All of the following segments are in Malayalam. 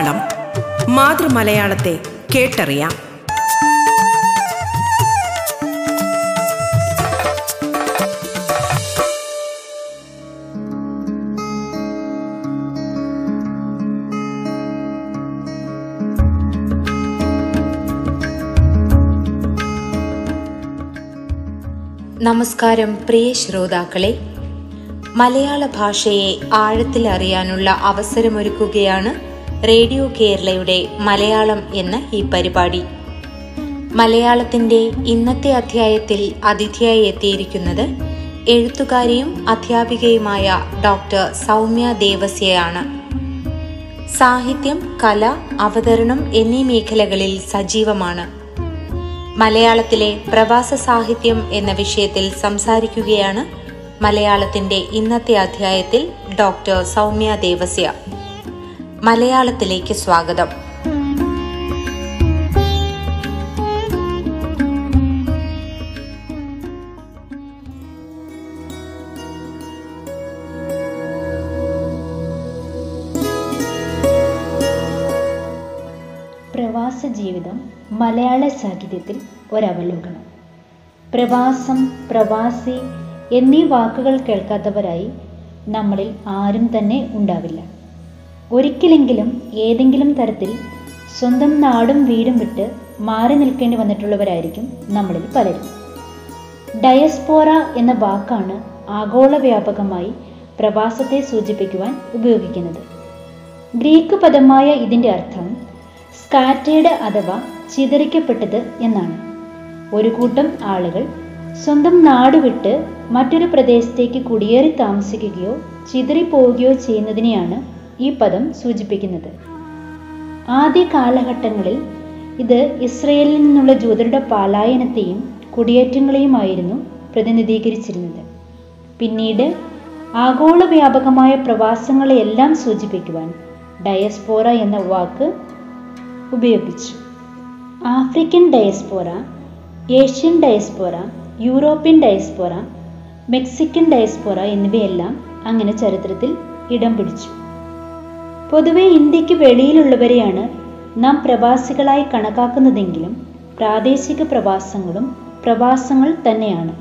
മലയാളം മാതൃമലയാളത്തെ കേട്ടറിയാം. നമസ്കാരം പ്രിയ ശ്രോതാക്കളെ. മലയാള ഭാഷയെ ആഴത്തിൽ അറിയാനുള്ള അവസരമൊരുക്കുകയാണ് റേഡിയോ കേരളയുടെ മലയാളം എന്ന ഈ പരിപാടി. മലയാളത്തിന്റെ ഇന്നത്തെ അധ്യായത്തിൽ അതിഥിയായി എത്തിയിരിക്കുന്നത് എഴുത്തുകാരിയും അധ്യാപികയുമായ ഡോക്ടർ സൗമ്യ ദേവസ്യയാണ്. സാഹിത്യം കല അവതരണം എന്നീ മേഖലകളിൽ സജീവമാണ്. മലയാളത്തിലെ പ്രവാസ സാഹിത്യം എന്ന വിഷയത്തിൽ സംസാരിക്കുകയാണ് മലയാളത്തിന്റെ ഇന്നത്തെ അധ്യായത്തിൽ ഡോക്ടർ സൗമ്യ ദേവസ്യ. മലയാളത്തിലേക്ക് സ്വാഗതം. പ്രവാസ ജീവിതം മലയാള സാഹിത്യത്തിൽ ഒരവലോകനം. പ്രവാസം പ്രവാസി എന്നീ വാക്കുകൾ കേൾക്കാത്തവരായി നമ്മളിൽ ആരും തന്നെ ഉണ്ടാവില്ല. ഒരിക്കലെങ്കിലും ഏതെങ്കിലും തരത്തിൽ സ്വന്തം നാടും വീടും വിട്ട് മാറി നിൽക്കേണ്ടി വന്നിട്ടുള്ളവരായിരിക്കും നമ്മളിൽ പലരും. ഡയസ്പോറ എന്ന വാക്കാണ് ആഗോള വ്യാപകമായി പ്രവാസത്തെ സൂചിപ്പിക്കുവാൻ ഉപയോഗിക്കുന്നത്. ഗ്രീക്ക് പദമായ ഇതിന്റെ അർത്ഥം സ്കാറ്റേഡ് അഥവാ ചിതറിക്കപ്പെട്ടത് എന്നാണ്. ഒരു കൂട്ടം ആളുകൾ സ്വന്തം നാട് വിട്ട് മറ്റൊരു പ്രദേശത്തേക്ക് കുടിയേറി താമസിക്കുകയോ ചിതറിപ്പോവുകയോ ചെയ്യുന്നതിനെയാണ് ഈ പദം സൂചിപ്പിക്കുന്നത്. ആദ്യ കാലഘട്ടങ്ങളിൽ ഇത് ഇസ്രയേലിൽ നിന്നുള്ള ജൂതരുടെ പാലായനത്തെയും കുടിയേറ്റങ്ങളെയുമായിരുന്നു പ്രതിനിധീകരിച്ചിരുന്നത്. പിന്നീട് ആഗോള വ്യാപകമായ പ്രവാസങ്ങളെയെല്ലാം സൂചിപ്പിക്കുവാൻ ഡയസ്പോറ എന്ന വാക്ക് ഉപയോഗിച്ചു. African diaspora Asian diaspora European diaspora Mexican diaspora എന്നിവയെല്ലാം അങ്ങനെ ചരിത്രത്തിൽ ഇടം പിടിച്ചു. പൊതുവെ ഇന്ത്യയ്ക്ക് വെളിയിലുള്ളവരെയാണ് നാം പ്രവാസികളായി കണക്കാക്കുന്നതെങ്കിലും പ്രാദേശിക പ്രവാസങ്ങളും പ്രവാസങ്ങൾ തന്നെയാണ്.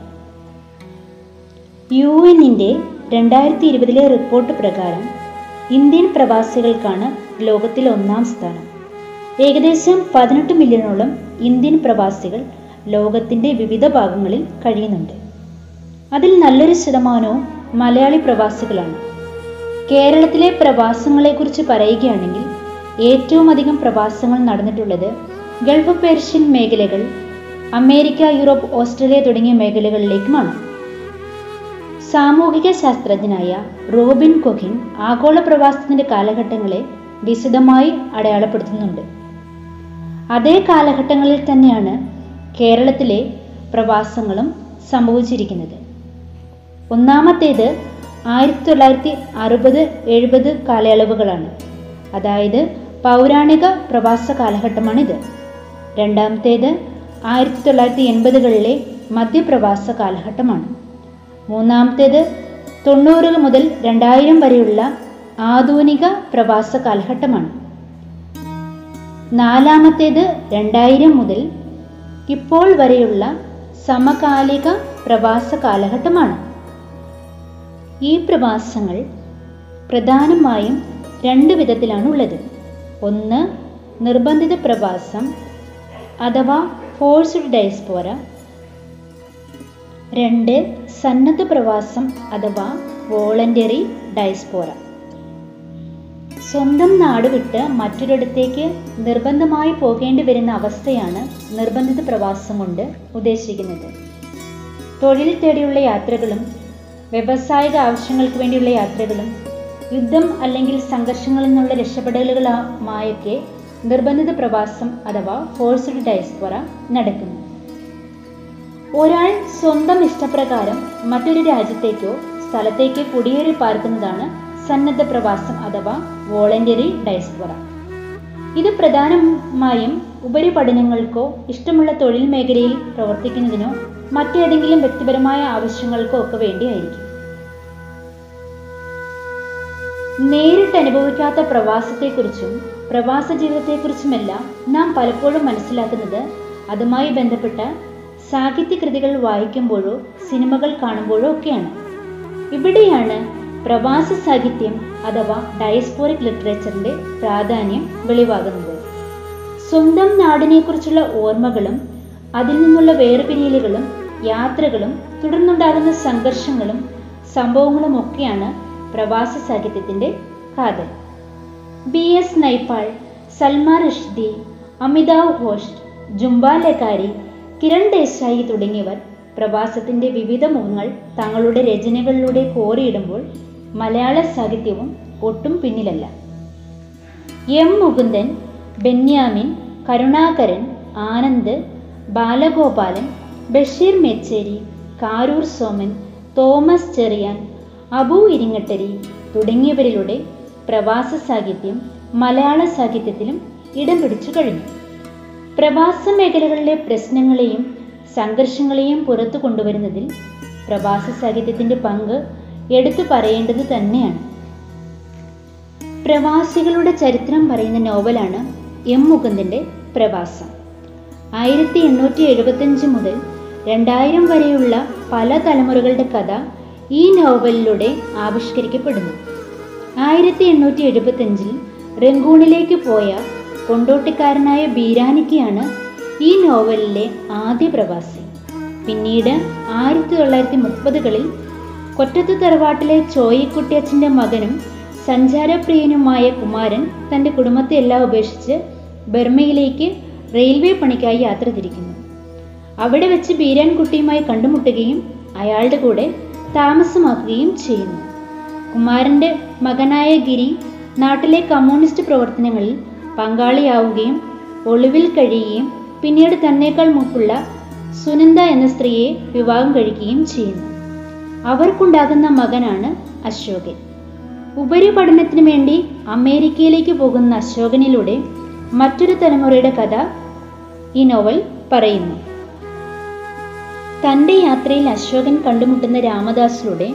യു എന്നിന്റെ രണ്ടായിരത്തി ഇരുപതിലെ റിപ്പോർട്ട് പ്രകാരം ഇന്ത്യൻ പ്രവാസികൾക്കാണ് ലോകത്തിൽ ഒന്നാം സ്ഥാനം. ഏകദേശം പതിനെട്ട് മില്യണോളം ഇന്ത്യൻ പ്രവാസികൾ ലോകത്തിന്റെ വിവിധ ഭാഗങ്ങളിൽ കഴിയുന്നുണ്ട്. അതിൽ നല്ലൊരു ശതമാനവും മലയാളി പ്രവാസികളാണ്. കേരളത്തിലെ പ്രവാസങ്ങളെ കുറിച്ച് പറയുകയാണെങ്കിൽ ഏറ്റവും അധികം പ്രവാസങ്ങൾ നടന്നിട്ടുള്ളത് ഗൾഫ് പേർഷ്യൻ മേഖലകൾ അമേരിക്ക യൂറോപ്പ് ഓസ്ട്രേലിയ തുടങ്ങിയ മേഖലകളിലേക്കുമാണ്. സാമൂഹിക ശാസ്ത്രജ്ഞനായ റോബിൻ കൊഹിൻ ആഗോള പ്രവാസത്തിന്റെ കാലഘട്ടങ്ങളെ വിശദമായി അടയാളപ്പെടുത്തുന്നുണ്ട്. അതേ കാലഘട്ടങ്ങളിൽ തന്നെയാണ് കേരളത്തിലെ പ്രവാസങ്ങളും സംഭവിച്ചിരിക്കുന്നത്. ഒന്നാമത്തേത് ആയിരത്തി തൊള്ളായിരത്തി അറുപത് എഴുപത് കാലയളവുകളാണ്. അതായത് പൗരാണിക പ്രവാസ കാലഘട്ടമാണിത്. രണ്ടാമത്തേത് ആയിരത്തി തൊള്ളായിരത്തി എൺപതുകളിലെ മധ്യപ്രവാസ കാലഘട്ടമാണ്. മൂന്നാമത്തേത് തൊണ്ണൂറ് മുതൽ രണ്ടായിരം വരെയുള്ള ആധുനിക പ്രവാസ കാലഘട്ടമാണ്. നാലാമത്തേത് രണ്ടായിരം മുതൽ ഇപ്പോൾ വരെയുള്ള സമകാലിക പ്രവാസ കാലഘട്ടമാണ്. ഈ പ്രവാസങ്ങൾ പ്രധാനമായും രണ്ട് വിധത്തിലാണുള്ളത്. ഒന്ന് നിർബന്ധിത പ്രവാസം അഥവാ ഫോഴ്സ്ഡ് ഡയസ്പോര രണ്ട് സന്നദ്ധ പ്രവാസം അഥവാ വോളണ്ടറി ഡയസ്പോറ സ്വന്തം നാട് വിട്ട് മറ്റൊരിടത്തേക്ക് നിർബന്ധമായി പോകേണ്ടി വരുന്ന അവസ്ഥയാണ് നിർബന്ധിത പ്രവാസം കൊണ്ട് ഉദ്ദേശിക്കുന്നത്. തൊഴിൽ തേടിയുള്ള യാത്രകളും വ്യവസായിക ആവശ്യങ്ങൾക്ക് വേണ്ടിയുള്ള യാത്രകളും യുദ്ധം അല്ലെങ്കിൽ സംഘർഷങ്ങളിൽ നിന്നുള്ള രക്ഷപ്പെടലുകളുമായൊക്കെ നിർബന്ധിത പ്രവാസം അഥവാ ഫോഴ്സ്ഡ് ഡയസ്പോറ നടക്കുന്നു. ഒരാൾ സ്വന്തം ഇഷ്ടപ്രകാരം മറ്റൊരു രാജ്യത്തേക്കോ സ്ഥലത്തേക്കോ കുടിയേറി പാർക്കുന്നതാണ് സന്നദ്ധ പ്രവാസം അഥവാ വോളണ്ടറി ഡയസ്പോറ ഇത് പ്രധാനമായും ഉപരിപഠനങ്ങൾക്കോ ഇഷ്ടമുള്ള തൊഴിൽ മേഖലയിൽ പ്രവർത്തിക്കുന്നതിനോ മറ്റേതെങ്കിലും വ്യക്തിപരമായ ആവശ്യങ്ങൾക്കോ ഒക്കെ വേണ്ടിയായിരിക്കും. നേരിട്ട് അനുഭവിക്കാത്ത പ്രവാസത്തെക്കുറിച്ചും പ്രവാസ ജീവിതത്തെക്കുറിച്ചുമെല്ലാം നാം പലപ്പോഴും മനസ്സിലാക്കുന്നത് അതുമായി ബന്ധപ്പെട്ട സാഹിത്യകൃതികൾ വായിക്കുമ്പോഴോ സിനിമകൾ കാണുമ്പോഴോ ഒക്കെയാണ്. ഇവിടെയാണ് പ്രവാസ സാഹിത്യം അഥവാ ഡയസ്പോറിക് ലിറ്ററേച്ചറിന്റെ പ്രാധാന്യം വെളിവാകുന്നത്. സ്വന്തം നാടിനെക്കുറിച്ചുള്ള ഓർമ്മകളും അതിൽ നിന്നുള്ള വേർപിരിയലുകളും യാത്രകളും തുടർന്നുണ്ടാകുന്ന സംഘർഷങ്ങളും സംഭവങ്ങളും ഒക്കെയാണ് പ്രവാസ സാഹിത്യത്തിന്റെ കാതൽ. ബി എസ് നൈപ്പാൾ സൽമാ റഷ്ദി അമിതാവ് ഘോഷ് ജുംബാലക്കാരി കിരൺ ദേശായി തുടങ്ങിയവർ പ്രവാസത്തിന്റെ വിവിധ മുഖങ്ങൾ തങ്ങളുടെ രചനകളിലൂടെ കോറിയിടുമ്പോൾ മലയാള സാഹിത്യവും ഒട്ടും പിന്നിലല്ല. എം മുകുന്ദൻ ബെന്യാമിൻ കരുണാകരൻ ആനന്ദ് ബാലഗോപാലൻ ബഷീർ മെച്ചേരി കാരൂർ സോമൻ തോമസ് ചെറിയാൻ അബു ഇരിങ്ങട്ടരി തുടങ്ങിയവരിലൂടെ പ്രവാസ സാഹിത്യം മലയാള സാഹിത്യത്തിലും ഇടം പിടിച്ചു കഴിഞ്ഞു. പ്രവാസ മേഖലകളിലെ പ്രശ്നങ്ങളെയും സംഘർഷങ്ങളെയും പുറത്തു കൊണ്ടുവരുന്നതിൽ പ്രവാസ സാഹിത്യത്തിന്റെ പങ്ക് എടുത്തു പറയേണ്ടത് തന്നെയാണ്. പ്രവാസികളുടെ ചരിത്രം പറയുന്ന നോവലാണ് എം മുകുന്ദന്റെ പ്രവാസം. ആയിരത്തി എണ്ണൂറ്റി എഴുപത്തഞ്ച് മുതൽ രണ്ടായിരം വരെയുള്ള പല തലമുറകളുടെ കഥ ഈ നോവലിലൂടെ ആവിഷ്കരിക്കപ്പെടുന്നു. ആയിരത്തി എണ്ണൂറ്റി എഴുപത്തഞ്ചിൽ റംഗൂണിലേക്ക് പോയ കൊണ്ടോട്ടിക്കാരനായ ബീരാനിക്കയാണ് ഈ നോവലിലെ ആദ്യ പ്രവാസി. പിന്നീട് ആയിരത്തി തൊള്ളായിരത്തി മുപ്പതുകളിൽ കൊറ്റത്ത് തറവാട്ടിലെ ചോയിക്കുട്ടിയച്ഛന്റെ മകനും സഞ്ചാരപ്രിയനുമായ കുമാരൻ തന്റെ കുടുംബത്തെ എല്ലാം ഉപേക്ഷിച്ച് ബർമയിലേക്ക് റെയിൽവേ പണിക്കായി യാത്ര തിരിക്കുന്നു. അവിടെ വെച്ച് ബീരാൻകുട്ടിയുമായി കണ്ടുമുട്ടുകയും അയാളുടെ കൂടെ താമസമാക്കുകയും ചെയ്യുന്നു. കുമാരന്റെ മകനായ ഗിരി നാട്ടിലെ കമ്മ്യൂണിസ്റ്റ് പ്രവർത്തനങ്ങളിൽ പങ്കാളിയാവുകയും ഒളിവിൽ കഴിയുകയും പിന്നീട് തന്നേക്കാൾ മുമ്പുള്ള സുനന്ദ എന്ന സ്ത്രീയെ വിവാഹം കഴിക്കുകയും ചെയ്യുന്നു. അവർക്കുണ്ടാകുന്ന മകനാണ് അശോകൻ. ഉപരിപഠനത്തിനു വേണ്ടി അമേരിക്കയിലേക്ക് പോകുന്ന അശോകനിലൂടെ മറ്റൊരു തലമുറയുടെ കഥ ഈ നോവൽ പറയുന്നു. തന്റെ യാത്രയിൽ അശോകൻ കണ്ടുമുട്ടുന്ന രാമദാസിലൂടെ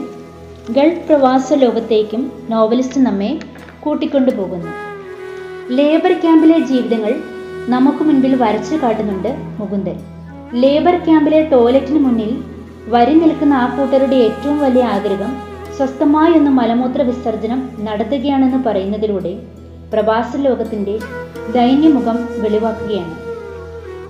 ഗൾഫ് പ്രവാസ ലോകത്തേക്കും നോവലിസ്റ്റ് നമ്മെ കൂട്ടിക്കൊണ്ടുപോകുന്നു. ലേബർ ക്യാമ്പിലെ ജീവിതങ്ങൾ നമുക്ക് മുൻപിൽ വരച്ചു കാട്ടുന്നുണ്ട് മുകുന്ദൻ. ലേബർ ക്യാമ്പിലെ ടോയ്ലറ്റിന് മുന്നിൽ വരി നിൽക്കുന്ന ആ കൂട്ടരുടെ ഏറ്റവും വലിയ ആഗ്രഹം സ്വസ്ഥമായി ഒന്ന് മലമൂത്ര വിസർജനം നടത്തുകയാണെന്ന് പറയുന്നതിലൂടെ പ്രവാസ ലോകത്തിന്റെ ദൈന്യമുഖം വെളിവാക്കുകയാണ്.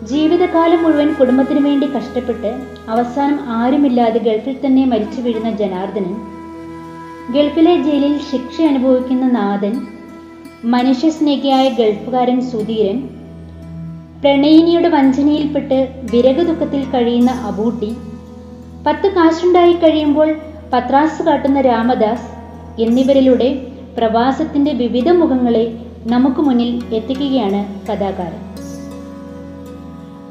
ജീവിതകാലം മുഴുവൻ കുടുംബത്തിനു വേണ്ടി കഷ്ടപ്പെട്ട് അവസാനം ആരുമില്ലാതെ ഗൾഫിൽ തന്നെ മരിച്ചു വീഴുന്ന ജനാർദ്ദനൻ ഗൾഫിലെ ജയിലിൽ ശിക്ഷ അനുഭവിക്കുന്ന നാഥൻ മനുഷ്യസ്നേഹിയായ ഗൾഫുകാരൻ സുധീരൻ പ്രണയിനിയുടെ വഞ്ചനയിൽപ്പെട്ട് വിരക ദുഃഖത്തിൽ കഴിയുന്ന അബൂട്ടി പത്ത് കാശുണ്ടായി കഴിയുമ്പോൾ പത്രാസ് കാട്ടുന്ന രാമദാസ് എന്നിവരിലൂടെ പ്രവാസത്തിന്റെ വിവിധ മുഖങ്ങളെ നമുക്ക് മുന്നിൽ എത്തിക്കുകയാണ് കഥാകാരൻ.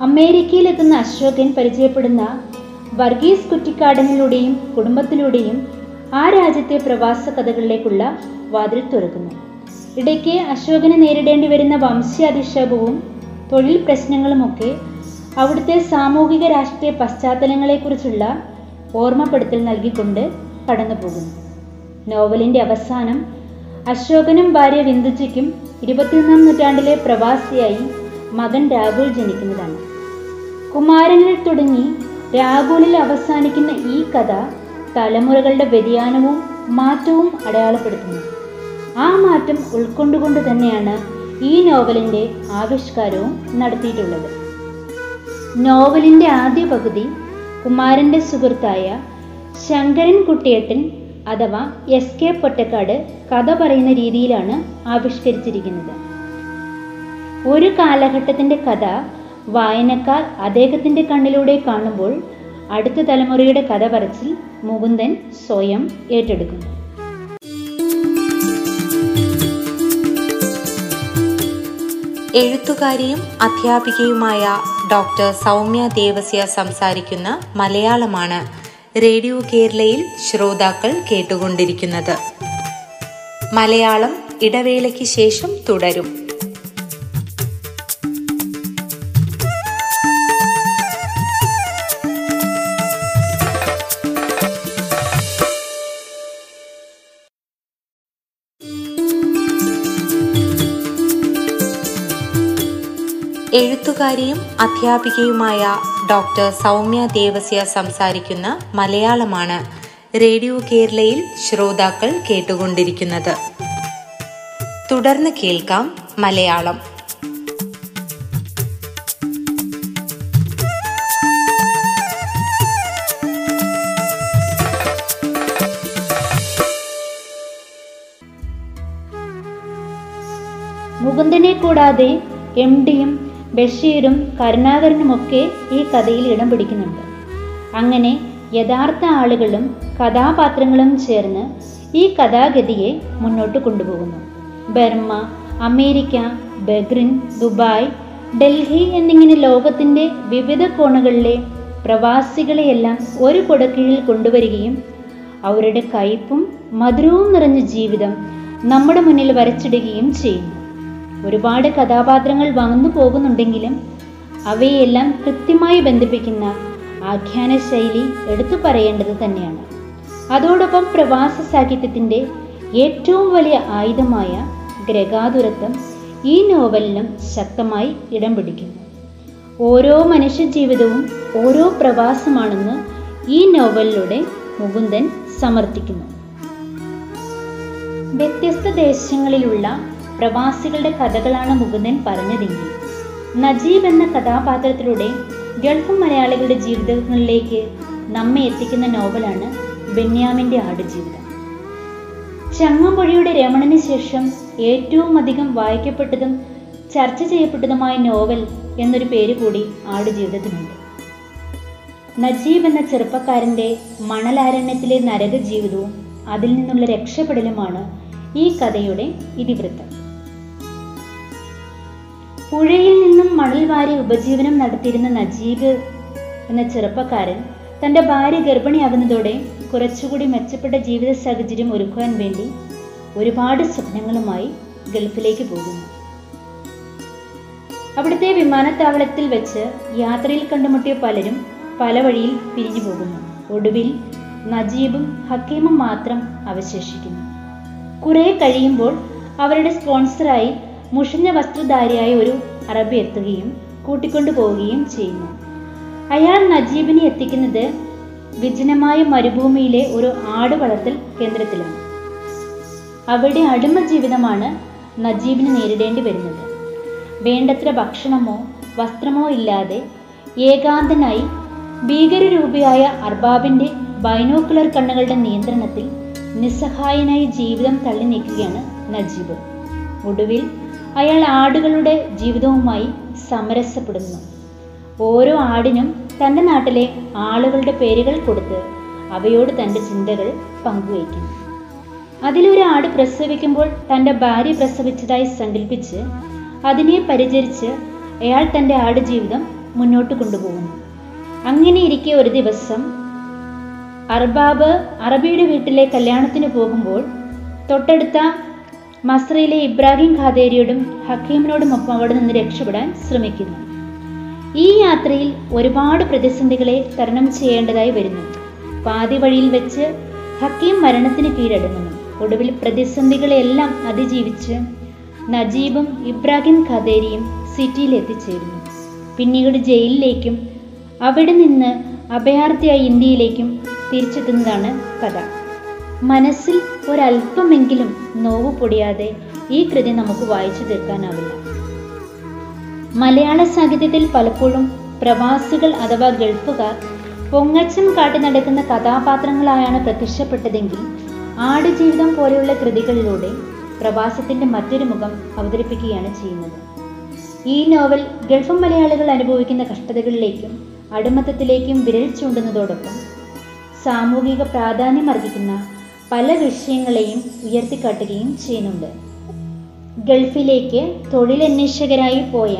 അമേരിക്കയിലെത്തുന്ന അശോകൻ പരിചയപ്പെടുന്ന വർഗീസ് കുറ്റിക്കാടനിലൂടെയും കുടുംബത്തിലൂടെയും ആ രാജ്യത്തെ പ്രവാസ കഥകളിലേക്കുള്ള വാതിൽ തുറക്കുന്നു. ഇടയ്ക്ക് അശോകനെ നേരിടേണ്ടി വരുന്ന വംശാധിക്ഷേപവും തൊഴിൽ പ്രശ്നങ്ങളുമൊക്കെ അവിടുത്തെ സാമൂഹിക രാഷ്ട്രീയ പശ്ചാത്തലങ്ങളെക്കുറിച്ചുള്ള ഓർമ്മപ്പെടുത്തൽ നൽകിക്കൊണ്ട് കടന്നു പോകുന്നു നോവലിന്റെ അവസാനം അശോകനും ഭാര്യ വിന്ദുജിക്കും ഇരുപത്തിയൊന്നാം നൂറ്റാണ്ടിലെ പ്രവാസിയായി മകൻ രാഹുൽ ജനിക്കുന്നതാണ്. കുമാരനിൽ തുടങ്ങി രാഹുലിൽ അവസാനിക്കുന്ന ഈ കഥ തലമുറകളുടെ വ്യതിയാനവും മാറ്റവും അടയാളപ്പെടുത്തുന്നു. ആ മാറ്റം ഉൾക്കൊണ്ടുകൊണ്ട് തന്നെയാണ് ഈ നോവലിന്റെ ആവിഷ്കാരവും നടത്തിയിട്ടുള്ളത്. നോവലിന്റെ ആദ്യ പകുതി കുമാരന്റെ സുഹൃത്തായ ശങ്കരൻ കുട്ടിയേട്ടൻ അഥവാ എസ് കെ പൊറ്റക്കാട് കഥ പറയുന്ന രീതിയിലാണ് ആവിഷ്കരിച്ചിരിക്കുന്നത്. ഒരു കാലഘട്ടത്തിന്റെ കഥ വായനക്കാർ അദ്ദേഹത്തിന്റെ കണ്ണിലൂടെ കാണുമ്പോൾ അടുത്ത തലമുറയുടെ കഥ പറച്ചിൽ മുകുന്ദൻ സ്വയം ഏറ്റെടുക്കുന്നു എഴുത്തുകാരിയും അധ്യാപികയുമായ ഡോക്ടർ സൗമ്യ ദേവസ്യ സംസാരിക്കുന്ന മലയാളമാണ് റേഡിയോ കേരളയിൽ ശ്രോതാക്കൾ കേട്ടുകൊണ്ടിരിക്കുന്നത്. മലയാളം ഇടവേളയ്ക്ക് ശേഷം തുടരും. എഴുത്തുകാരിയും അധ്യാപികയുമായ ഡോക്ടർ സൗമ്യ ദേവസ്യ സംസാരിക്കുന്ന മലയാളമാണ് റേഡിയോ കേരളയിൽ ശ്രോതാക്കൾ കേട്ടുകൊണ്ടിരിക്കുന്നത്. തുടർന്ന് കേൾക്കാം മലയാളം. മുകുന്ദനെ കൂടാതെ എം ഡിയും ബഷീറും കരുണാകരനുമൊക്കെ ഈ കഥയിൽ ഇടം പിടിക്കുന്നുണ്ട്. അങ്ങനെ യഥാർത്ഥ ആളുകളും കഥാപാത്രങ്ങളും ചേർന്ന് ഈ കഥാഗതിയെ മുന്നോട്ട് കൊണ്ടുപോകുന്നു. Burma America Bahrain Dubai Delhi എന്നിങ്ങനെ ലോകത്തിന്റെ വിവിധ കോണുകളിലെ പ്രവാസികളെയെല്ലാം ഒരു കുടക്കീഴിൽ കൊണ്ടുവരികയും അവരുടെ കയ്പും മധുരവും നിറഞ്ഞ ജീവിതം നമ്മുടെ മുന്നിൽ വരച്ചിടുകയും ചെയ്യുന്നു. ഒരുപാട് കഥാപാത്രങ്ങൾ വന്നു പോകുന്നുണ്ടെങ്കിലും അവയെല്ലാം കൃത്യമായി ബന്ധിപ്പിക്കുന്ന ആഖ്യാന ശൈലി എടുത്തു പറയേണ്ടത് തന്നെയാണ്. അതോടൊപ്പം പ്രവാസ സാഹിത്യത്തിന്റെ ഏറ്റവും വലിയ ആയുധമായ ഗ്രഹാതുരത്വം ഈ നോവലിലും ശക്തമായി ഇടം പിടിക്കുന്നു. ഓരോ മനുഷ്യജീവിതവും ഓരോ പ്രവാസമാണെന്ന് ഈ നോവലിലൂടെ മുകുന്ദൻ സമർത്ഥിക്കുന്നു. വ്യത്യസ്ത ദേശങ്ങളിലുള്ള പ്രവാസികളുടെ കഥകളാണ് മുകുന്ദൻ പറഞ്ഞതെങ്കിൽ. നജീബ് എന്ന കഥാപാത്രത്തിലൂടെ ഗൾഫ് മലയാളികളുടെ ജീവിതങ്ങളിലേക്ക് നമ്മെ എത്തിക്കുന്ന നോവലാണ് ബെന്യാമിന്റെ ആടുജീവിതം. ചങ്ങമ്പുഴയുടെ രമണന് ശേഷം ഏറ്റവും അധികം വായിക്കപ്പെട്ടതും ചർച്ച ചെയ്യപ്പെട്ടതുമായ നോവൽ എന്നൊരു പേര് കൂടി ആടുജീവിതത്തിനുണ്ട്. നജീബ് എന്ന ചെറുപ്പക്കാരന്റെ മണലാരണ്യത്തിലെ നരക ജീവിതവും അതിൽ നിന്നുള്ള രക്ഷപ്പെടലുമാണ് ഈ കഥയുടെ ഇതിവൃത്തം. പുഴയിൽ നിന്നും മണൽ വാരി ഉപജീവനം നടത്തിയിരുന്ന നജീബ് എന്ന ചെറുപ്പക്കാരൻ തന്റെ ഭാര്യ ഗർഭിണിയാകുന്നതോടെ കുറച്ചുകൂടി മെച്ചപ്പെട്ട ജീവിത സാഹചര്യം ഒരുക്കുവാൻ വേണ്ടി ഒരുപാട് സ്വപ്നങ്ങളുമായി ഗൾഫിലേക്ക് പോകുന്നു. അവിടുത്തെ വിമാനത്താവളത്തിൽ വെച്ച് യാത്രയിൽ കണ്ടുമുട്ടിയ പലരും പല വഴിയിൽ പിരിഞ്ഞു പോകുന്നു. ഒടുവിൽ നജീബും ഹക്കീമും മാത്രം അവശേഷിക്കുന്നു. കുറെ കഴിയുമ്പോൾ അവരുടെ സ്പോൺസറായി മുഷിഞ്ഞ വസ്ത്രധാരിയായ ഒരു അറബി എത്തുകയും കൂട്ടിക്കൊണ്ടു പോവുകയും ചെയ്യുന്നു. അയാൾ നജീബിനെ എത്തിക്കുന്നത് വിജനമായ മരുഭൂമിയിലെ ഒരു ആട് വളർത്തൽ കേന്ദ്രത്തിലാണ്. അവിടെ അടിമ ജീവിതമാണ് നജീബിന് നേരിടേണ്ടി വരുന്നത്. വേണ്ടത്ര ഭക്ഷണമോ വസ്ത്രമോ ഇല്ലാതെ ഏകാന്തനായി ഭീകരരൂപിയായ അർബാബിന്റെ ബൈനോക്കുലർ കണ്ണുകളുടെ നിയന്ത്രണത്തിൽ നിസ്സഹായനായി ജീവിതം തള്ളി നീക്കുകയാണ് നജീബ്. ഒടുവിൽ അയാൾ ആടുകളുടെ ജീവിതവുമായി സമരസപ്പെടുന്നു. ഓരോ ആടിനും തന്റെ നാട്ടിലെ ആളുകളുടെ പേരുകൾ കൊടുത്ത് അവയോട് തന്റെ ചിന്തകൾ പങ്കുവയ്ക്കുന്നു. അതിലൊരു ആട് പ്രസവിക്കുമ്പോൾ തന്റെ ഭാര്യ പ്രസവിച്ചതായി സങ്കല്പിച്ച് അതിനെ പരിചരിച്ച് അയാൾ തന്റെ ആട് ജീവിതം മുന്നോട്ട് കൊണ്ടുപോകുന്നു. അങ്ങനെ ഇരിക്കെ ഒരു ദിവസം അർബാബ് അറബിയുടെ വീട്ടിലെ കല്യാണത്തിന് പോകുമ്പോൾ തൊട്ടടുത്ത മസ്രയിലെ ഇബ്രാഹിം ഖാദേരിയോടും ഹക്കീമിനോടുമൊപ്പം അവിടെ നിന്ന് രക്ഷപ്പെടാൻ ശ്രമിക്കുന്നു. ഈ യാത്രയിൽ ഒരുപാട് പ്രതിസന്ധികളെ തരണം ചെയ്യേണ്ടതായി വരുന്നു. പാതി വഴിയിൽ വെച്ച് ഹക്കീം മരണത്തിന് കീഴടങ്ങുന്നു. ഒടുവിൽ പ്രതിസന്ധികളെല്ലാം അതിജീവിച്ച് നജീബും ഇബ്രാഹിം ഖദേരിയും സിറ്റിയിൽ എത്തിച്ചേരുന്നു. പിന്നീട് ജയിലിലേക്കും അവിടെ നിന്ന് അഭയാർത്ഥിയായി ഇന്ത്യയിലേക്കും തിരിച്ചെത്തുന്നതാണ് കഥ. മനസ്സിൽ ഒരല്പമെങ്കിലും നോവ് പൊടിയാതെ ഈ കൃതി നമുക്ക് വായിച്ചു തീർക്കാനാവില്ല. മലയാള സാഹിത്യത്തിൽ പലപ്പോഴും പ്രവാസികൾ അഥവാ ഗൾഫുകാർ പൊങ്ങച്ചം കാട്ടി നടക്കുന്ന കഥാപാത്രങ്ങളായാണ് പ്രത്യക്ഷപ്പെട്ടതെങ്കിൽ ആടുജീവിതം പോലെയുള്ള കൃതികളിലൂടെ പ്രവാസത്തിന്റെ മറ്റൊരു മുഖം അവതരിപ്പിക്കുകയാണ് ചെയ്യുന്നത്. ഈ നോവൽ ഗൾഫ് മലയാളികൾ അനുഭവിക്കുന്ന കഷ്ടതകളിലേക്കും അടിമത്തത്തിലേക്കും വിരൽ ചൂണ്ടുന്നതോടൊപ്പം സാമൂഹിക പ്രാധാന്യം അർഹിക്കുന്ന പല വിഷയങ്ങളെയും ഉയർത്തിക്കാട്ടുകയും ചെയ്യുന്നുണ്ട്. ഗൾഫിലേക്ക് തൊഴിലന്വേഷകരായി പോയ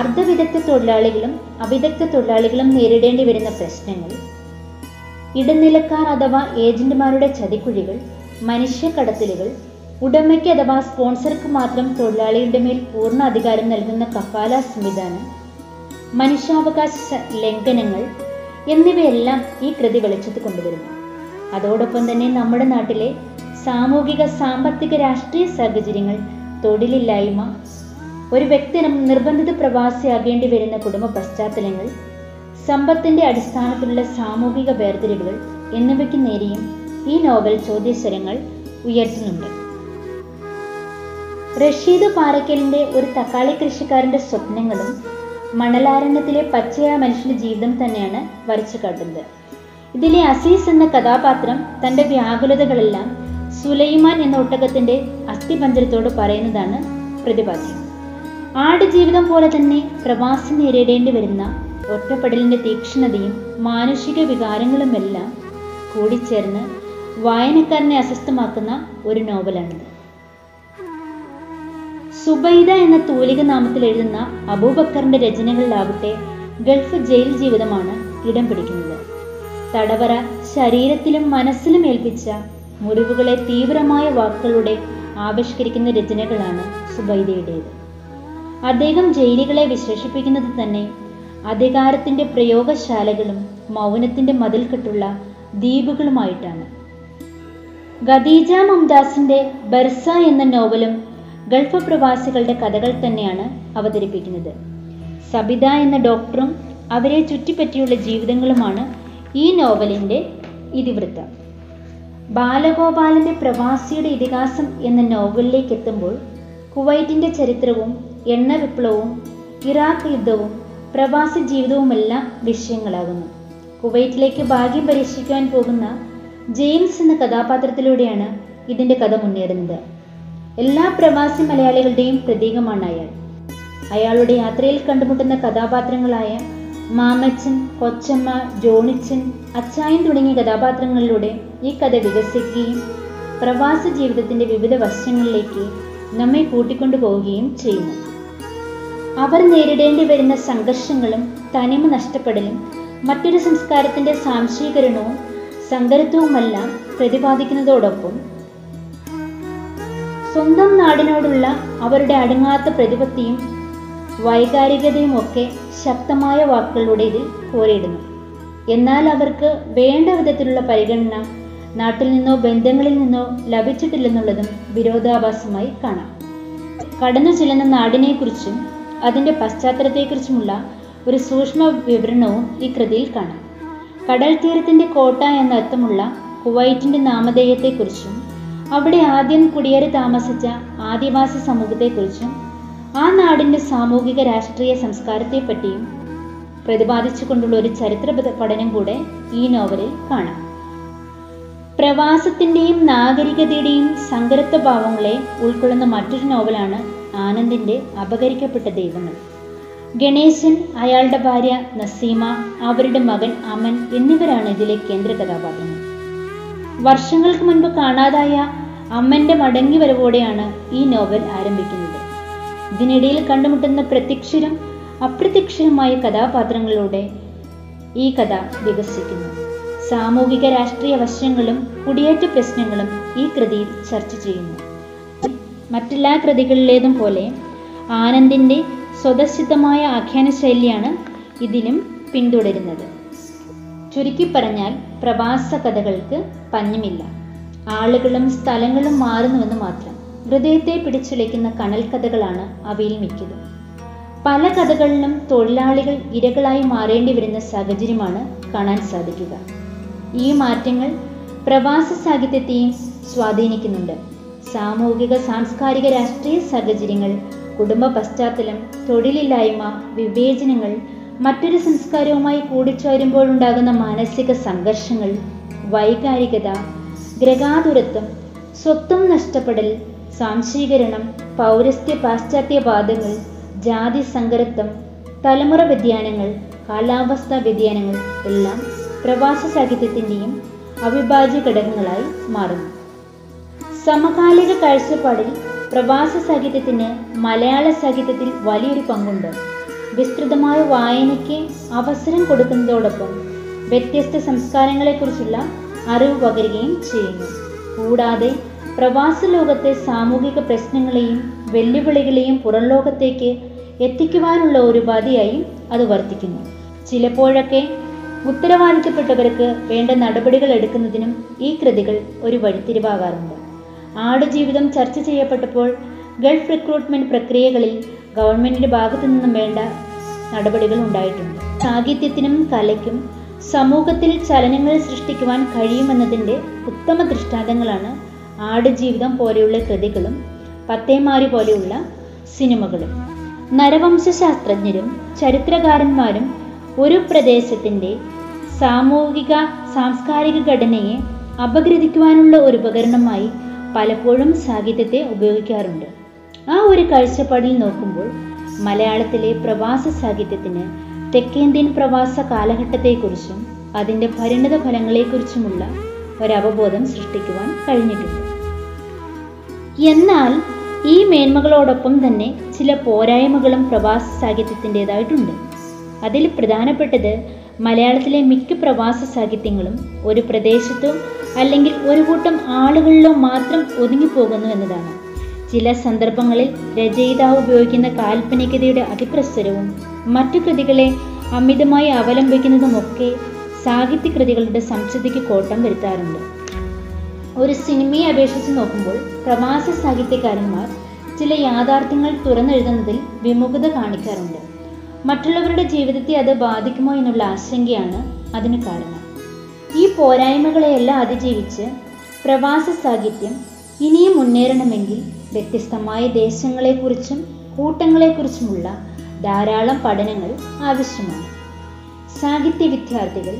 അർദ്ധവിദഗ്ധ തൊഴിലാളികളും അവിദഗ്ധ തൊഴിലാളികളും നേരിടേണ്ടി വരുന്ന പ്രശ്നങ്ങൾ ഇടനിലക്കാർ അഥവാ ഏജന്റുമാരുടെ ചതിക്കുഴികൾ മനുഷ്യക്കടത്തലുകൾ ഉടമയ്ക്ക് അഥവാ സ്പോൺസർക്ക് മാത്രം തൊഴിലാളിയുടെ മേൽ പൂർണ അധികാരം നൽകുന്ന കഫാല സംവിധാനം മനുഷ്യാവകാശ ലംഘനങ്ങൾ എന്നിവയെല്ലാം ഈ കൃതി വെളിച്ചത്ത് കൊണ്ടുവരുന്നു. അതോടൊപ്പം തന്നെ നമ്മുടെ നാട്ടിലെ സാമൂഹിക സാമ്പത്തിക രാഷ്ട്രീയ സാഹചര്യങ്ങൾ തൊഴിലില്ലായ്മ ഒരു വ്യക്തി നിർബന്ധിത പ്രവാസിയാകേണ്ടി വരുന്ന കുടുംബ പശ്ചാത്തലങ്ങൾ സമ്പത്തിന്റെ അടിസ്ഥാനത്തിലുള്ള സാമൂഹിക വേർതിരിവുകൾ എന്നിവയ്ക്ക് നേരെയും ഈ നോവൽ ചോദ്യസ്വരങ്ങൾ ഉയർത്തുന്നുണ്ട്. റഷീദ് പാറക്കലിന്റെ ഒരു തക്കാളി കൃഷിക്കാരന്റെ സ്വപ്നങ്ങളും മണലാരണ്യത്തിലെ പച്ചയായ മനുഷ്യന്റെ ജീവിതം തന്നെയാണ് വരച്ചു കാട്ടുന്നത്. ഇതിലെ അസീസ് എന്ന കഥാപാത്രം തന്റെ വ്യാകുലതകളെല്ലാം സുലൈമാൻ എന്ന ഒട്ടകത്തിന്റെ അസ്ഥിപഞ്ചരത്തോട് പറയുന്നതാണ് പ്രതിപാദ്യം ആടുജീവിതം പോലെ തന്നെ പ്രവാസി നേരിടേണ്ടി വരുന്ന ഒറ്റപ്പെടലിന്റെ തീക്ഷ്ണതയും മാനുഷിക വികാരങ്ങളുമെല്ലാം കൂടിച്ചേർന്ന് വായനക്കാരനെ അസ്വസ്ഥമാക്കുന്ന ഒരു നോവലാണിത്. സുബൈദ എന്ന തൂലിക നാമത്തിൽ എഴുതുന്ന അബൂബക്കറിന്റെ രചനകളിലാവട്ടെ ഗൾഫ് ജയിൽ ജീവിതമാണ് ഇടം പിടിക്കുന്നത്. തടവറ ശരീരത്തിലും മനസ്സിലും ഏൽപ്പിച്ച മുറിവുകളെ തീവ്രമായ വാക്കുകളുടെ ആവിഷ്കരിക്കുന്ന രചനകളാണ് സുബൈദയുടേത്. അദ്ദേഹം ജയിലുകളെ വിശേഷിപ്പിക്കുന്നത് തന്നെ അധികാരത്തിന്റെ പ്രയോഗശാലകളും മൗനത്തിന്റെ മതിൽക്കെട്ടുള്ള ദ്വീപുകളുമായിട്ടാണ്. ഖദീജ മുംതാസിന്റെ ബർസ എന്ന നോവലും ഗൾഫ് പ്രവാസികളുടെ കഥകൾ തന്നെയാണ് അവതരിപ്പിക്കുന്നത്. സബിത എന്ന ഡോക്ടറും അവരെ ചുറ്റിപ്പറ്റിയുള്ള ജീവിതങ്ങളുമാണ് ഈ നോവലിന്റെ ഇതിവൃത്തം. ബാലഗോപാലന്റെ പ്രവാസിയുടെ ഇതിഹാസം എന്ന നോവലിലേക്ക് എത്തുമ്പോൾ കുവൈറ്റിന്റെ ചരിത്രവും എണ്ണ വിപ്ലവവും ഇറാഖ് യുദ്ധവും പ്രവാസി ജീവിതവുമെല്ലാം വിഷയങ്ങളാകുന്നു. കുവൈറ്റിലേക്ക് ഭാഗ്യം പരീക്ഷിക്കുവാൻ പോകുന്ന ജെയിംസ് എന്ന കഥാപാത്രത്തിലൂടെയാണ് ഇതിന്റെ കഥ മുന്നേറുന്നത്. എല്ലാ പ്രവാസി മലയാളികളുടെയും പ്രതീകമാണ് അയാൾ. അയാളുടെ യാത്രയിൽ കണ്ടുമുട്ടുന്ന കഥാപാത്രങ്ങളായ മാമച്ചൻ കൊച്ചമ്മ ജോണിച്ചൻ അച്ചായൻ തുടങ്ങിയ കഥാപാത്രങ്ങളിലൂടെ ഈ കഥ വികസിക്കുകയും പ്രവാസ ജീവിതത്തിന്റെ വിവിധ വശങ്ങളിലേക്ക് നമ്മെ കൂട്ടിക്കൊണ്ടു പോവുകയും ചെയ്യുന്നു. അവർ നേരിടേണ്ടി വരുന്ന സംഘർഷങ്ങളും തനിമ നഷ്ടപ്പെടലും മറ്റൊരു സംസ്കാരത്തിന്റെ സാംശീകരണവും സങ്കരത്വവുമെല്ലാം പ്രതിപാദിക്കുന്നതോടൊപ്പം സ്വന്തം നാടിനോടുള്ള അവരുടെ അടുങ്ങാത്ത പ്രതിപത്തിയും വൈകാരികതയും ഒക്കെ ശക്തമായ വാക്കുകളുടെ ഇതിൽ പോരിടുന്നു എന്നാൽ അവർക്ക് വേണ്ട വിധത്തിലുള്ള പരിഗണന നാട്ടിൽ നിന്നോ ബന്ധങ്ങളിൽ നിന്നോ ലഭിച്ചിട്ടില്ലെന്നുള്ളതും വിരോധാഭാസമായി കാണാം. കടന്നു ചെല്ലുന്ന നാടിനെക്കുറിച്ചും അതിന്റെ പശ്ചാത്തലത്തെക്കുറിച്ചുമുള്ള ഒരു സൂക്ഷ്മ വിവരണവും ഈ കൃതിയിൽ കാണാം. കടൽ തീരത്തിന്റെ കോട്ട എന്ന അർത്ഥമുള്ള കുവൈറ്റിന്റെ നാമധേയത്തെക്കുറിച്ചും അവിടെ ആദ്യം കുടിയേറി താമസിച്ച ആദിവാസി സമൂഹത്തെക്കുറിച്ചും ആ നാടിന്റെ സാമൂഹിക രാഷ്ട്രീയ സംസ്കാരത്തെപ്പറ്റിയും പ്രതിപാദിച്ചുകൊണ്ടുള്ള ഒരു ചരിത്ര പഠനം കൂടെ ഈ നോവലിൽ കാണാം. പ്രവാസത്തിന്റെയും നാഗരികതയുടെയും സങ്കരത്വ ഭാവങ്ങളെ ഉൾക്കൊള്ളുന്ന മറ്റൊരു നോവലാണ് ആനന്ദിന്റെ അപകരിക്കപ്പെട്ട ദൈവങ്ങൾ. ഗണേശൻ അയാളുടെ ഭാര്യ നസീമ അവരുടെ മകൻ അമൻ എന്നിവരാണ് ഇതിലെ കേന്ദ്ര കഥാപാത്രങ്ങൾ. വർഷങ്ങൾക്ക് മുൻപ് കാണാതായ അമ്മന്റെ മടങ്ങി വരവോടെയാണ് ഈ നോവൽ ആരംഭിക്കുന്നത്. ഇതിനിടയിൽ കണ്ടുമുട്ടുന്ന പ്രത്യക്ഷരും അപ്രത്യക്ഷരുമായ കഥാപാത്രങ്ങളിലൂടെ ഈ കഥ വികസിക്കുന്നു. സാമൂഹിക രാഷ്ട്രീയ വശങ്ങളും കുടിയേറ്റ പ്രശ്നങ്ങളും ഈ കൃതിയിൽ ചർച്ച ചെയ്യുന്നു. മറ്റെല്ലാ കൃതികളിലേതും പോലെ ആനന്ദിന്റെ സ്വതസിദ്ധമായ ആഖ്യാന ശൈലിയാണ് ഇതിലും പിന്തുടരുന്നത്. ചുരുക്കി പറഞ്ഞാൽ പ്രവാസ കഥകൾക്ക് പഞ്ഞമില്ല. ആളുകളും സ്ഥലങ്ങളും മാറുന്നുവെന്ന് മാത്രം. ഹൃദയത്തെ പിടിച്ചുലയ്ക്കുന്ന കണൽ കഥകളാണ് അവയിൽ മിക്കതും. പല കഥകളിലും തൊഴിലാളികൾ ഇരകളായി മാറേണ്ടി വരുന്ന സാഹചര്യമാണ് കാണാൻ സാധിക്കുക. ഈ മാറ്റങ്ങൾ പ്രവാസ സാഹിത്യത്തെയും സ്വാധീനിക്കുന്നുണ്ട്. സാമൂഹിക സാംസ്കാരിക രാഷ്ട്രീയ സാഹചര്യങ്ങൾ കുടുംബ പശ്ചാത്തലം തൊഴിലില്ലായ്മ വിവേചനങ്ങൾ മറ്റൊരു സംസ്കാരവുമായി കൂടിച്ചേരുമ്പോഴുണ്ടാകുന്ന മാനസിക സംഘർഷങ്ങൾ വൈകാരികത ഗ്രഹാതുരത്വം സ്വത്വം നഷ്ടപ്പെടൽ സാംശീകരണം പൗരസ്ത്യ പാശ്ചാത്യ പാദങ്ങൾ ജാതി സങ്കരത്വം തലമുറ വ്യതിയാനങ്ങൾ കാലാവസ്ഥാ വ്യതിയാനങ്ങൾ എല്ലാം പ്രവാസ സാഹിത്യത്തിന്റെയും അവിഭാജ്യ ഘടകങ്ങളായി മാറുന്നു. സമകാലിക കാഴ്ചപ്പാടിൽ പ്രവാസ സാഹിത്യത്തിന് മലയാള സാഹിത്യത്തിൽ വലിയൊരു പങ്കുണ്ട്. വിസ്തൃതമായ വായനയ്ക്ക് അവസരം കൊടുക്കുന്നതോടൊപ്പം വ്യത്യസ്ത സംസ്കാരങ്ങളെക്കുറിച്ചുള്ള അറിവ് പകരുകയും ചെയ്യുന്നു. കൂടാതെ പ്രവാസ ലോകത്തെ സാമൂഹിക പ്രശ്നങ്ങളെയും വെല്ലുവിളികളെയും പുറം ലോകത്തേക്ക് എത്തിക്കുവാനുള്ള ഒരു ഉപാധിയായും അത് വർത്തിക്കുന്നു. ചിലപ്പോഴൊക്കെ ഉത്തരവാദിത്തപ്പെട്ടവർക്ക് വേണ്ട നടപടികൾ എടുക്കുന്നതിനും ഈ കൃതികൾ ഒരു വഴിത്തിരിവാകാറുണ്ട്. ആടുജീവിതം ചർച്ച ചെയ്യപ്പെട്ടപ്പോൾ ഗൾഫ് റിക്രൂട്ട്മെന്റ് പ്രക്രിയകളിൽ ഗവൺമെന്റിന്റെ ഭാഗത്തു നിന്നും വേണ്ട നടപടികൾ ഉണ്ടായിട്ടുണ്ട്. സാഹിത്യത്തിനും കലയ്ക്കും സമൂഹത്തിൽ ചലനങ്ങൾ സൃഷ്ടിക്കുവാൻ കഴിയുമെന്നതിന്റെ ഉത്തമ ദൃഷ്ടാന്തങ്ങളാണ് ആടുജീവിതം പോലെയുള്ള കൃതികളും പത്തേമാരി പോലെയുള്ള സിനിമകളും. നരവംശശാസ്ത്രജ്ഞരും ചരിത്രകാരന്മാരും ഒരു പ്രദേശത്തിന്റെ സാമൂഹിക സാംസ്കാരിക ഘടനയെ അപഗ്രഥിക്കുവാനുള്ള ഒരു ഉപകരണമായി പലപ്പോഴും സാഹിത്യത്തെ ഉപയോഗിക്കാറുണ്ട്. ആ ഒരു കാഴ്ചപ്പാടിൽ നോക്കുമ്പോൾ മലയാളത്തിലെ പ്രവാസ സാഹിത്യത്തിന് തെക്കേന്ത്യൻ പ്രവാസ കാലഘട്ടത്തെക്കുറിച്ചും അതിന്റെ പരിണിത ഫലങ്ങളെക്കുറിച്ചുമുള്ള ഒരവബോധം സൃഷ്ടിക്കുവാൻ കഴിഞ്ഞിട്ടുണ്ട്. എന്നാൽ ഈ മേന്മകളോടൊപ്പം തന്നെ ചില പോരായ്മകളും പ്രവാസ സാഹിത്യത്തിന്റെതായിട്ടുണ്ട്. അതിൽ പ്രധാനപ്പെട്ടത് മലയാളത്തിലെ മിക്ക പ്രവാസ സാഹിത്യങ്ങളും ഒരു പ്രദേശത്തോ അല്ലെങ്കിൽ ഒരു കൂട്ടം ആളുകളിലോ മാത്രം ഒതുങ്ങിപ്പോകുന്നു എന്നതാണ്. ചില സന്ദർഭങ്ങളിൽ രചയിതാവ് ഉപയോഗിക്കുന്ന കാൽപ്പനികതയുടെ അതിപ്രസരവും മറ്റു കൃതികളെ അമിതമായി അവലംബിക്കുന്നതുമൊക്കെ സാഹിത്യകൃതികളുടെ സംസ്കൃതിക്ക് കോട്ടം വരുത്താറുണ്ട്. ഒരു സിനിമയെ അപേക്ഷിച്ച് നോക്കുമ്പോൾ പ്രവാസി സാഹിത്യകാരന്മാർ ചില യാഥാർത്ഥ്യങ്ങൾ തുറന്നെഴുതുന്നതിൽ വിമുഖത കാണിക്കാറുണ്ട്. മറ്റുള്ളവരുടെ ജീവിതത്തെ അത് ബാധിക്കുമോ എന്നുള്ള ആശങ്കയാണ് അതിന് കാരണം. ഈ പോരായ്മകളെയെല്ലാം അതിജീവിച്ച് പ്രവാസ സാഹിത്യം ഇനിയും മുന്നേറണമെങ്കിൽ വ്യത്യസ്തമായ ദേശങ്ങളെക്കുറിച്ചും കൂട്ടങ്ങളെക്കുറിച്ചുമുള്ള ധാരാളം പഠനങ്ങൾ ആവശ്യമാണ്. സാഹിത്യ വിദ്യാർത്ഥികൾ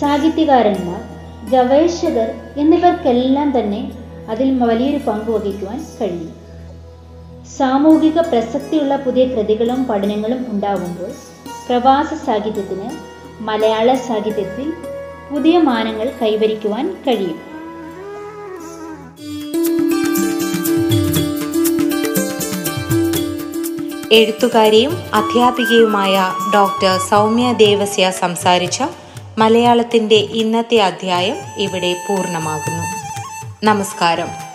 സാഹിത്യകാരന്മാർ ഗവേഷകർ എന്നിവർക്കെല്ലാം തന്നെ അതിൽ വലിയൊരു പങ്ക് വഹിക്കുവാൻ കഴിയും. സാമൂഹിക പ്രസക്തിയുള്ള പുതിയ കൃതികളും പഠനങ്ങളും ഉണ്ടാകുമ്പോൾ പ്രവാസ സാഹിത്യത്തിന് മലയാള സാഹിത്യത്തിൽ പുതിയ മാനങ്ങൾ കൈവരിക്കുവാൻ കഴിയും. എഴുത്തുകാരിയും അധ്യാപികയുമായ ഡോക്ടർ സൗമ്യ ദേവസ്യ സംസാരിച്ച മലയാളത്തിന്റെ ഇന്നത്തെ അധ്യായം ഇവിടെ പൂർണമാകുന്നു. നമസ്കാരം.